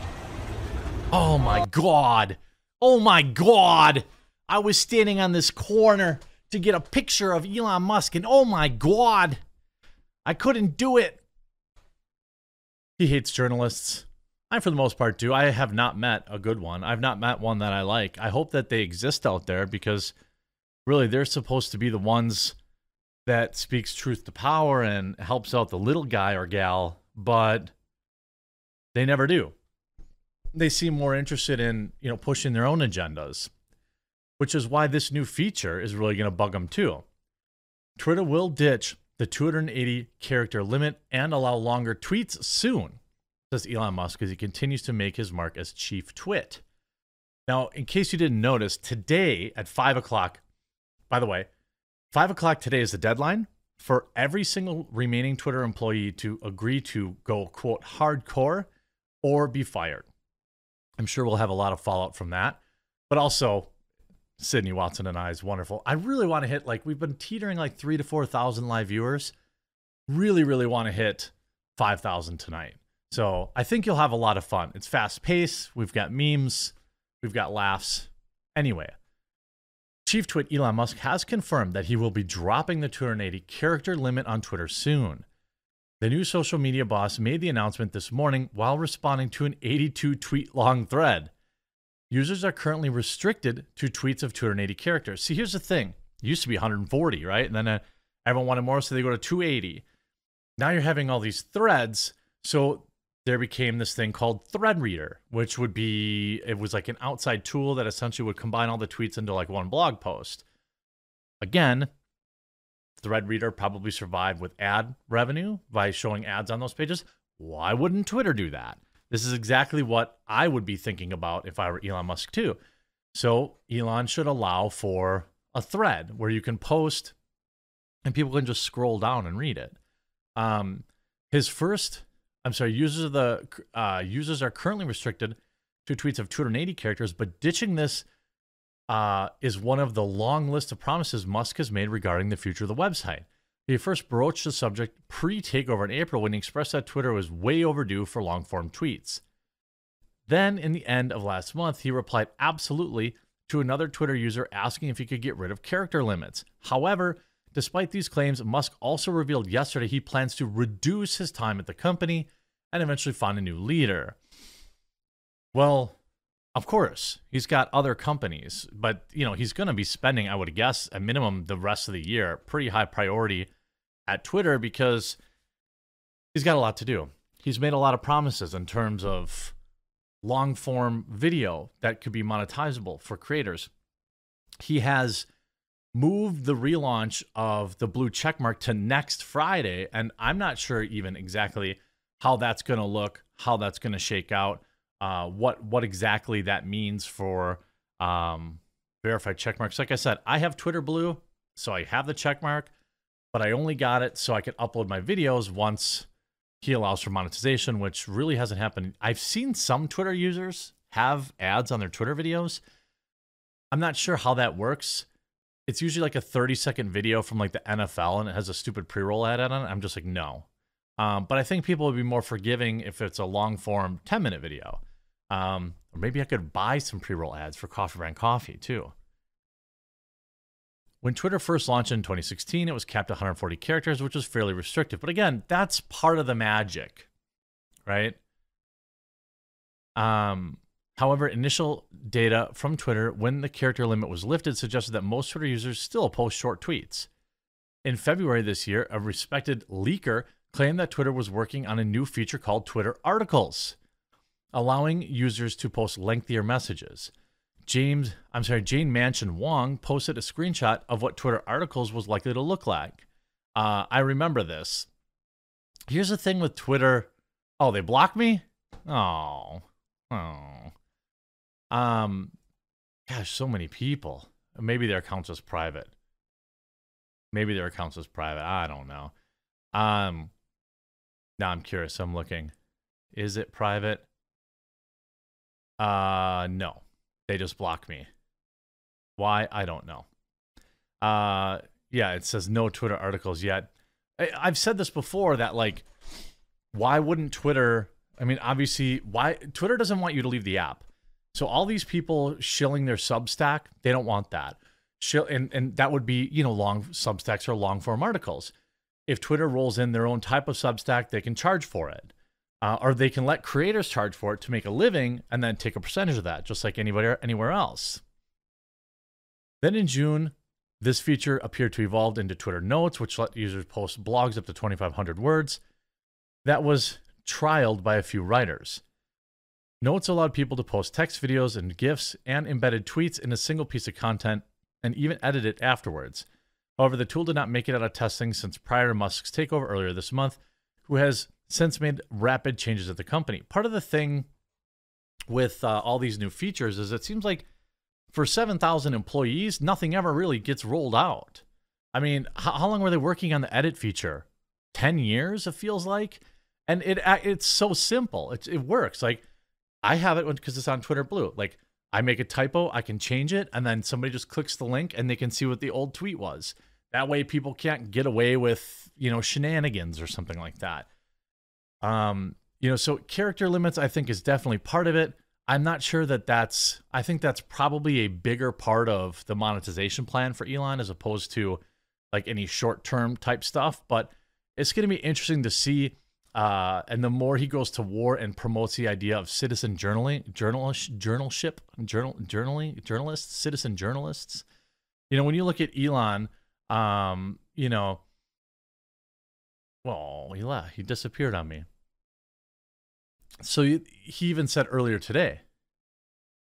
Oh my god. Oh my god. I was standing on this corner to get a picture of Elon Musk, and oh my god. I couldn't do it. He hates journalists. I, for the most part, do. I have not met a good one. I've not met one that I like. I hope that they exist out there because really they're supposed to be the ones that speaks truth to power and helps out the little guy or gal, but they never do. They seem more interested in, you know, pushing their own agendas, which is why this new feature is really going to bug them too. Twitter will ditch the 280 character limit and allow longer tweets soon, says Elon Musk as he continues to make his mark as chief twit. Now, in case you didn't notice, today at 5 o'clock, by the way, Five o'clock today is the deadline for every single remaining Twitter employee to agree to go, quote, hardcore or be fired. I'm sure we'll have a lot of fallout from that. But also, Sydney Watson and I is wonderful. I really want to hit, like, we've been teetering like three to 4,000 live viewers. Really, really want to hit 5,000 tonight. So I think you'll have a lot of fun. It's fast paced. We've got memes, we've got laughs. Anyway, Chief Twit Elon Musk has confirmed that he will be dropping the 280 character limit on Twitter soon. The new social media boss made the announcement this morning while responding to an 82 tweet long thread. Users are currently restricted to tweets of 280 characters. See, here's the thing it used to be 140, right? And then uh, everyone wanted more, so they go to 280. Now you're having all these threads. So there became this thing called Threadreader, which would be it was like an outside tool that essentially would combine all the tweets into like one blog post. Again, Threadreader probably survived with ad revenue by showing ads on those pages. Why wouldn't Twitter do that? This is exactly what I would be thinking about if I were Elon Musk too. So Elon should allow for a thread where you can post and people can just scroll down and read it. Um, his first I'm sorry, users of the uh, users are currently restricted to tweets of 280 characters, but ditching this uh, is one of the long list of promises Musk has made regarding the future of the website. He first broached the subject pre takeover in April when he expressed that Twitter was way overdue for long form tweets. Then, in the end of last month, he replied absolutely to another Twitter user asking if he could get rid of character limits. However, Despite these claims, Musk also revealed yesterday he plans to reduce his time at the company and eventually find a new leader. Well, of course, he's got other companies, but you know, he's going to be spending, I would guess, a minimum the rest of the year, pretty high priority at Twitter because he's got a lot to do. He's made a lot of promises in terms of long form video that could be monetizable for creators. He has moved the relaunch of the blue checkmark to next Friday, and I'm not sure even exactly how that's going to look, how that's going to shake out, uh, what what exactly that means for um, verified checkmarks. Like I said, I have Twitter Blue, so I have the checkmark, but I only got it so I could upload my videos once he allows for monetization, which really hasn't happened. I've seen some Twitter users have ads on their Twitter videos. I'm not sure how that works. It's usually like a 30 second video from like the NFL and it has a stupid pre roll ad on it. I'm just like, no. Um, but I think people would be more forgiving if it's a long form 10 minute video. Um, or maybe I could buy some pre roll ads for Coffee Brand Coffee too. When Twitter first launched in 2016, it was capped at 140 characters, which was fairly restrictive. But again, that's part of the magic, right? Um, however, initial data from Twitter when the character limit was lifted suggested that most Twitter users still post short tweets. In February this year, a respected leaker claimed that Twitter was working on a new feature called Twitter Articles, allowing users to post lengthier messages. James, I'm sorry, Jane Manchun Wong posted a screenshot of what Twitter articles was likely to look like. Uh, I remember this. Here's the thing with Twitter. Oh, they blocked me? Oh. Oh. Um gosh, so many people. Maybe their account's was private. Maybe their account's was private. I don't know. Um now I'm curious. I'm looking. Is it private? Uh no. They just block me. Why? I don't know. Uh, yeah, it says no Twitter articles yet. I, I've said this before that like, why wouldn't Twitter? I mean, obviously, why Twitter doesn't want you to leave the app. So all these people shilling their Substack, they don't want that. Shill, and and that would be you know long Substacks or long form articles. If Twitter rolls in their own type of Substack, they can charge for it uh, or they can let creators charge for it to make a living and then take a percentage of that, just like anybody anywhere else. Then in June, this feature appeared to evolve into Twitter Notes, which let users post blogs up to 2,500 words. That was trialed by a few writers. Notes allowed people to post text videos and GIFs and embedded tweets in a single piece of content and even edit it afterwards. However, the tool did not make it out of testing since prior to Musk's takeover earlier this month, who has since made rapid changes at the company. Part of the thing with uh, all these new features is it seems like for 7,000 employees, nothing ever really gets rolled out. I mean, how, how long were they working on the edit feature? 10 years, it feels like. And it it's so simple. It, it works. Like, I have it because it's on Twitter Blue. Like, I make a typo, I can change it, and then somebody just clicks the link and they can see what the old tweet was. That way, people can't get away with, you know, shenanigans or something like that. Um, you know, so character limits, I think, is definitely part of it. I'm not sure that that's, I think that's probably a bigger part of the monetization plan for Elon as opposed to like any short term type stuff. But it's going to be interesting to see. Uh, and the more he goes to war and promotes the idea of citizen journaling, journalist, journalship, journal, journaling, journalists, citizen journalists. You know, when you look at Elon, um, you know, well, he left. He disappeared on me. So he even said earlier today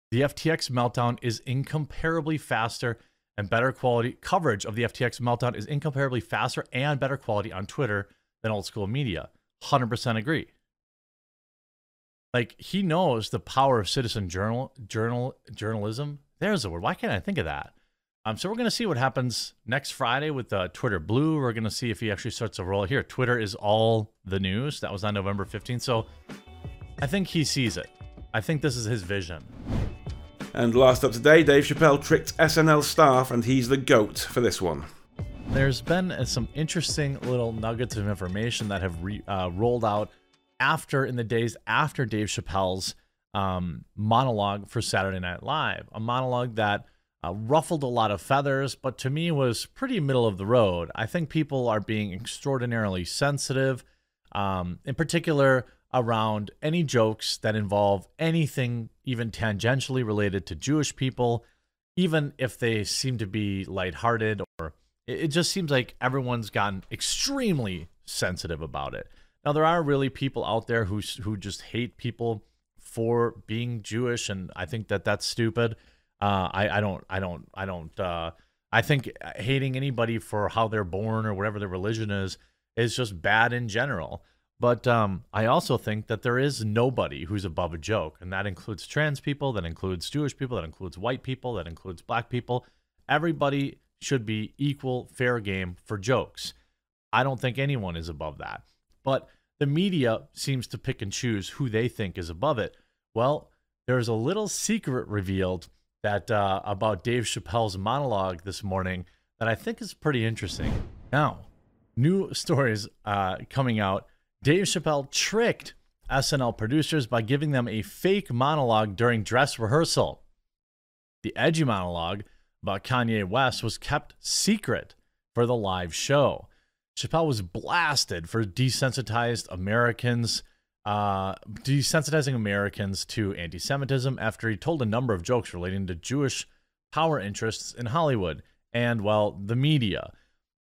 the FTX meltdown is incomparably faster and better quality. Coverage of the FTX meltdown is incomparably faster and better quality on Twitter than old school media. 100% agree. Like he knows the power of citizen journal journal journalism. There's a word. Why can't I think of that? Um, so we're going to see what happens next Friday with uh, Twitter Blue. We're going to see if he actually starts to roll here. Twitter is all the news. That was on November 15th. So I think he sees it. I think this is his vision. And last up today, Dave Chappelle tricked SNL staff, and he's the GOAT for this one. There's been uh, some interesting little nuggets of information that have re- uh, rolled out after, in the days after Dave Chappelle's um, monologue for Saturday Night Live. A monologue that uh, ruffled a lot of feathers, but to me was pretty middle of the road. I think people are being extraordinarily sensitive, um, in particular around any jokes that involve anything even tangentially related to Jewish people, even if they seem to be lighthearted or it, it just seems like everyone's gotten extremely sensitive about it. Now there are really people out there who who just hate people for being Jewish, and I think that that's stupid. Uh, I I don't I don't I don't uh, I think hating anybody for how they're born or whatever their religion is is just bad in general. But um, I also think that there is nobody who's above a joke, and that includes trans people, that includes Jewish people, that includes white people, that includes black people. Everybody should be equal, fair game for jokes. I don't think anyone is above that. But the media seems to pick and choose who they think is above it. Well, there's a little secret revealed that uh, about Dave Chappelle's monologue this morning that I think is pretty interesting. Now, new stories uh, coming out Dave Chappelle tricked SNL producers by giving them a fake monologue during dress rehearsal. The edgy monologue about Kanye West was kept secret for the live show. Chappelle was blasted for desensitized Americans, uh, desensitizing Americans to anti Semitism after he told a number of jokes relating to Jewish power interests in Hollywood and, well, the media.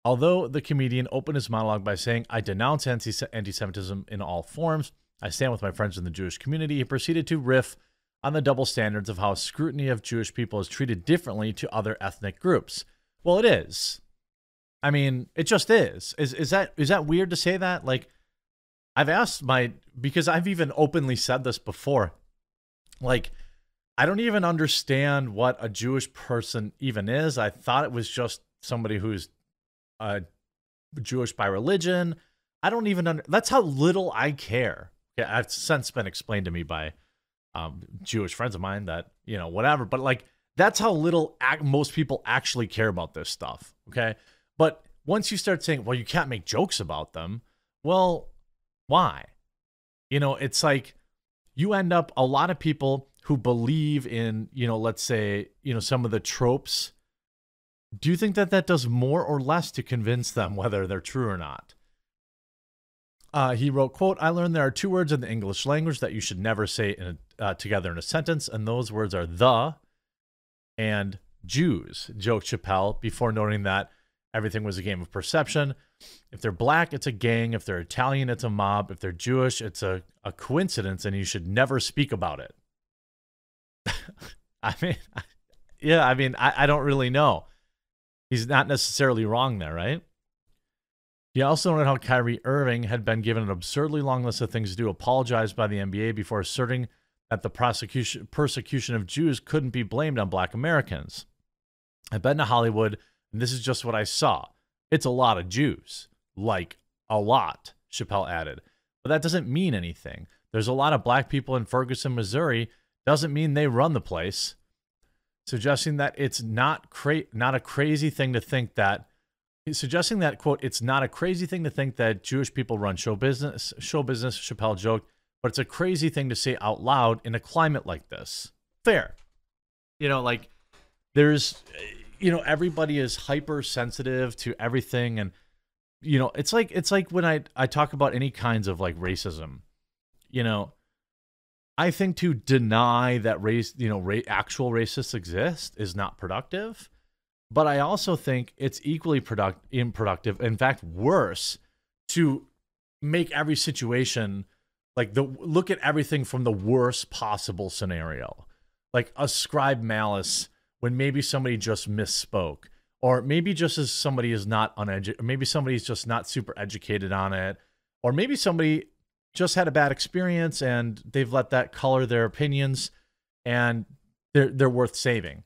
Although the comedian opened his monologue by saying, I denounce anti Semitism in all forms, I stand with my friends in the Jewish community, he proceeded to riff on the double standards of how scrutiny of Jewish people is treated differently to other ethnic groups. Well, it is. I mean, it just is. Is is that is that weird to say that? Like I've asked my because I've even openly said this before. Like I don't even understand what a Jewish person even is. I thought it was just somebody who's uh, Jewish by religion. I don't even under, that's how little I care. Yeah, it's since been explained to me by um, Jewish friends of mine that you know whatever, but like that's how little ac- most people actually care about this stuff. Okay, but once you start saying, well, you can't make jokes about them, well, why? You know, it's like you end up a lot of people who believe in you know let's say you know some of the tropes do you think that that does more or less to convince them whether they're true or not? Uh, he wrote, "quote I learned there are two words in the English language that you should never say in a, uh, together in a sentence, and those words are the and Jews." Joked Chappelle before noting that everything was a game of perception. If they're black, it's a gang. If they're Italian, it's a mob. If they're Jewish, it's a, a coincidence, and you should never speak about it. I mean, yeah, I mean, I, I don't really know he's not necessarily wrong there, right? He also noted how Kyrie Irving had been given an absurdly long list of things to do, apologized by the NBA before asserting that the prosecution persecution of Jews couldn't be blamed on black Americans. I've been to Hollywood, and this is just what I saw. It's a lot of Jews. Like a lot, Chappelle added. But that doesn't mean anything. There's a lot of black people in Ferguson, Missouri. Doesn't mean they run the place suggesting that it's not cra- not a crazy thing to think that suggesting that quote it's not a crazy thing to think that Jewish people run show business show business Chappelle joked but it's a crazy thing to say out loud in a climate like this fair you know like there's you know everybody is hypersensitive to everything and you know it's like it's like when I I talk about any kinds of like racism you know I think to deny that race, you know, ra- actual racists exist is not productive. But I also think it's equally product unproductive, in fact, worse, to make every situation like the look at everything from the worst possible scenario. Like ascribe malice when maybe somebody just misspoke, or maybe just as somebody is not uneducated, maybe somebody's just not super educated on it, or maybe somebody just had a bad experience and they've let that color their opinions and they're they're worth saving.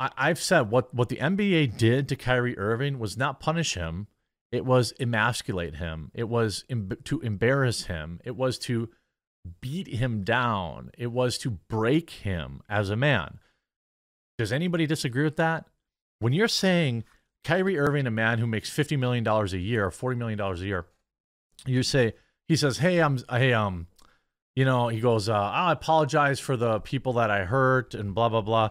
I, I've said what what the NBA did to Kyrie Irving was not punish him. It was emasculate him. It was to embarrass him. It was to beat him down. It was to break him as a man. Does anybody disagree with that? When you're saying Kyrie Irving, a man who makes $50 million a year, $40 million a year, you say, he says, "Hey, I'm hey um, you know," he goes, uh, "I apologize for the people that I hurt and blah blah blah."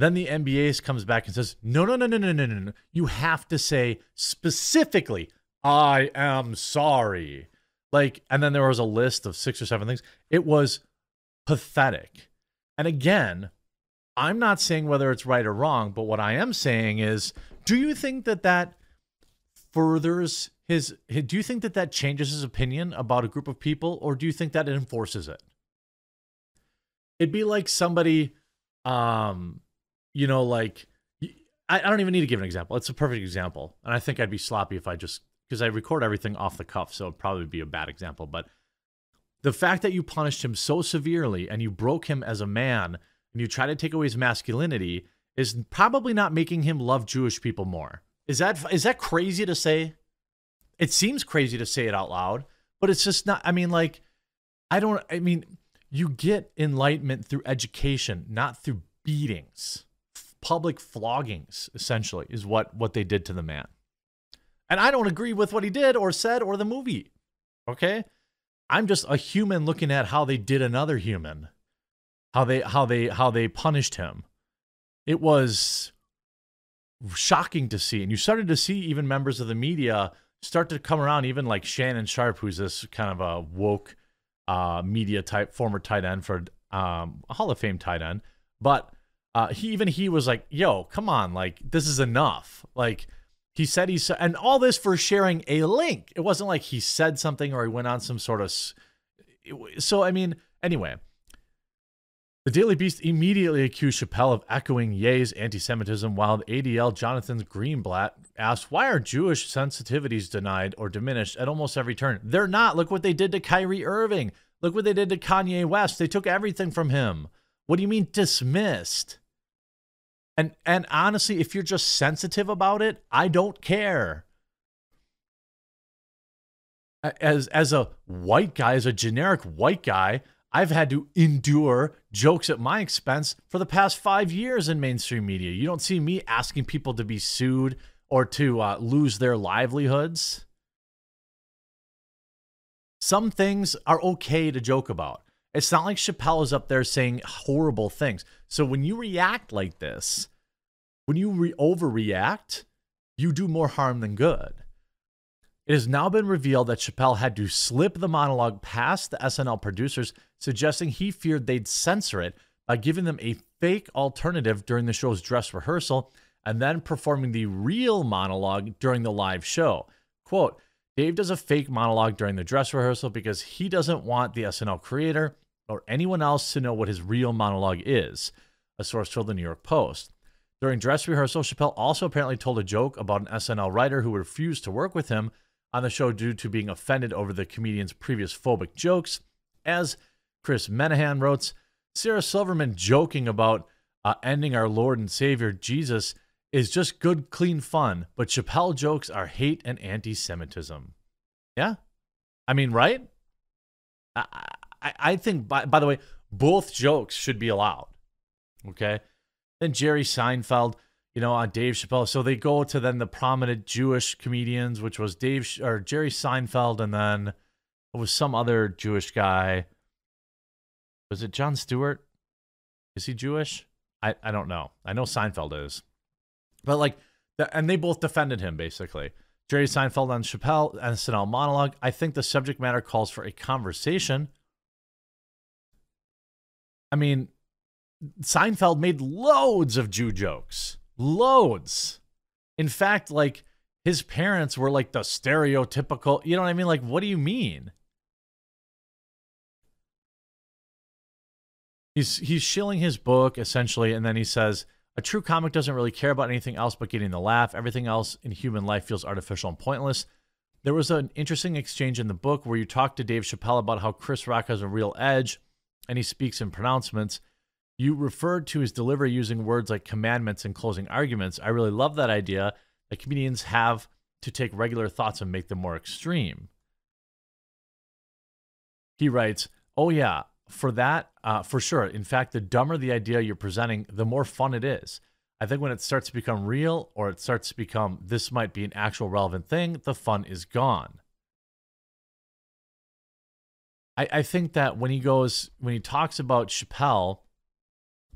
Then the NBA comes back and says, no, no, no, no, no, no, no, no. You have to say specifically, I am sorry. Like, and then there was a list of six or seven things. It was pathetic. And again, I'm not saying whether it's right or wrong, but what I am saying is, do you think that that furthers his, do you think that that changes his opinion about a group of people or do you think that it enforces it? It'd be like somebody um you know like I, don't even need to give an example. It's a perfect example. And I think I'd be sloppy if I just because I record everything off the cuff, so it'd probably be a bad example, but the fact that you punished him so severely and you broke him as a man and you try to take away his masculinity is probably not making him love Jewish people more. Is that is that crazy to say? It seems crazy to say it out loud, but it's just not I mean like I don't I mean you get enlightenment through education, not through beatings. Public floggings essentially is what what they did to the man. And I don't agree with what he did or said or the movie. Okay? I'm just a human looking at how they did another human how they how they how they punished him. It was shocking to see, and you started to see even members of the media start to come around. Even like Shannon Sharpe, who's this kind of a woke uh, media type, former tight end for um, Hall of Fame tight end, but uh, he even he was like, "Yo, come on, like this is enough." Like he said he and all this for sharing a link. It wasn't like he said something or he went on some sort of. So I mean, anyway, the Daily Beast immediately accused Chappelle of echoing Ye's anti Semitism, while the ADL Jonathan Greenblatt asked, Why are Jewish sensitivities denied or diminished at almost every turn? They're not. Look what they did to Kyrie Irving. Look what they did to Kanye West. They took everything from him. What do you mean dismissed? And and honestly, if you're just sensitive about it, I don't care. As as a white guy, as a generic white guy, I've had to endure jokes at my expense for the past five years in mainstream media. You don't see me asking people to be sued or to uh, lose their livelihoods. Some things are okay to joke about. It's not like Chappelle is up there saying horrible things. So when you react like this, when you re- overreact, you do more harm than good. It has now been revealed that Chappelle had to slip the monologue past the SNL producers, suggesting he feared they'd censor it by giving them a fake alternative during the show's dress rehearsal and then performing the real monologue during the live show. Quote, Dave does a fake monologue during the dress rehearsal because he doesn't want the SNL creator or anyone else to know what his real monologue is, a source told the New York Post. During dress rehearsal, Chappelle also apparently told a joke about an SNL writer who refused to work with him on the show due to being offended over the comedian's previous phobic jokes. As Chris Menahan wrote, Sarah Silverman joking about uh, ending our Lord and Savior Jesus is just good, clean fun, but Chappelle jokes are hate and anti Semitism. Yeah? I mean, right? I, I, I think, by, by the way, both jokes should be allowed. Okay? Then Jerry Seinfeld you know, on Dave Chappelle. So they go to then the prominent Jewish comedians, which was Dave or Jerry Seinfeld, and then it was some other Jewish guy. Was it Jon Stewart? Is he Jewish? I, I don't know. I know Seinfeld is. But like, and they both defended him basically. Jerry Seinfeld on Chappelle and SNL monologue. I think the subject matter calls for a conversation. I mean, Seinfeld made loads of Jew jokes. Loads. In fact, like his parents were like the stereotypical, you know what I mean? Like, what do you mean? He's he's shilling his book essentially, and then he says, a true comic doesn't really care about anything else but getting the laugh. Everything else in human life feels artificial and pointless. There was an interesting exchange in the book where you talk to Dave Chappelle about how Chris Rock has a real edge and he speaks in pronouncements. You referred to his delivery using words like commandments and closing arguments. I really love that idea that comedians have to take regular thoughts and make them more extreme. He writes, Oh, yeah, for that, uh, for sure. In fact, the dumber the idea you're presenting, the more fun it is. I think when it starts to become real or it starts to become this might be an actual relevant thing, the fun is gone. I, I think that when he goes, when he talks about Chappelle,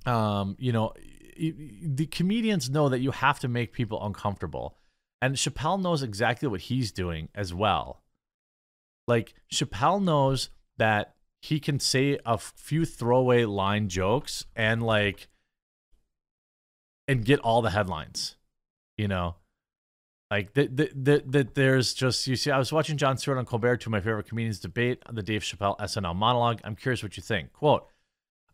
um, you know, the comedians know that you have to make people uncomfortable. And Chappelle knows exactly what he's doing as well. Like Chappelle knows that he can say a few throwaway line jokes and like and get all the headlines. You know, like that, that, that, there's just you see. I was watching Jon Stewart on Colbert, two of my favorite comedians, debate the Dave Chappelle SNL monologue. I'm curious what you think. Quote: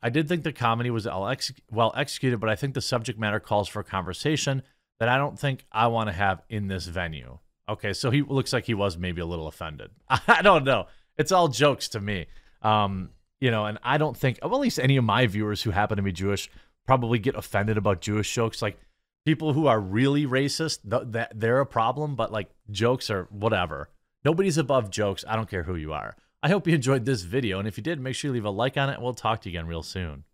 I did think the comedy was well executed, but I think the subject matter calls for a conversation that I don't think I want to have in this venue. Okay, so he looks like he was maybe a little offended. I don't know. It's all jokes to me. Um, you know, and I don't think, well, at least any of my viewers who happen to be Jewish probably get offended about Jewish jokes. Like people who are really racist, th- that they're a problem, but like jokes are whatever. Nobody's above jokes. I don't care who you are. I hope you enjoyed this video, and if you did, make sure you leave a like on it, we'll talk to you again real soon.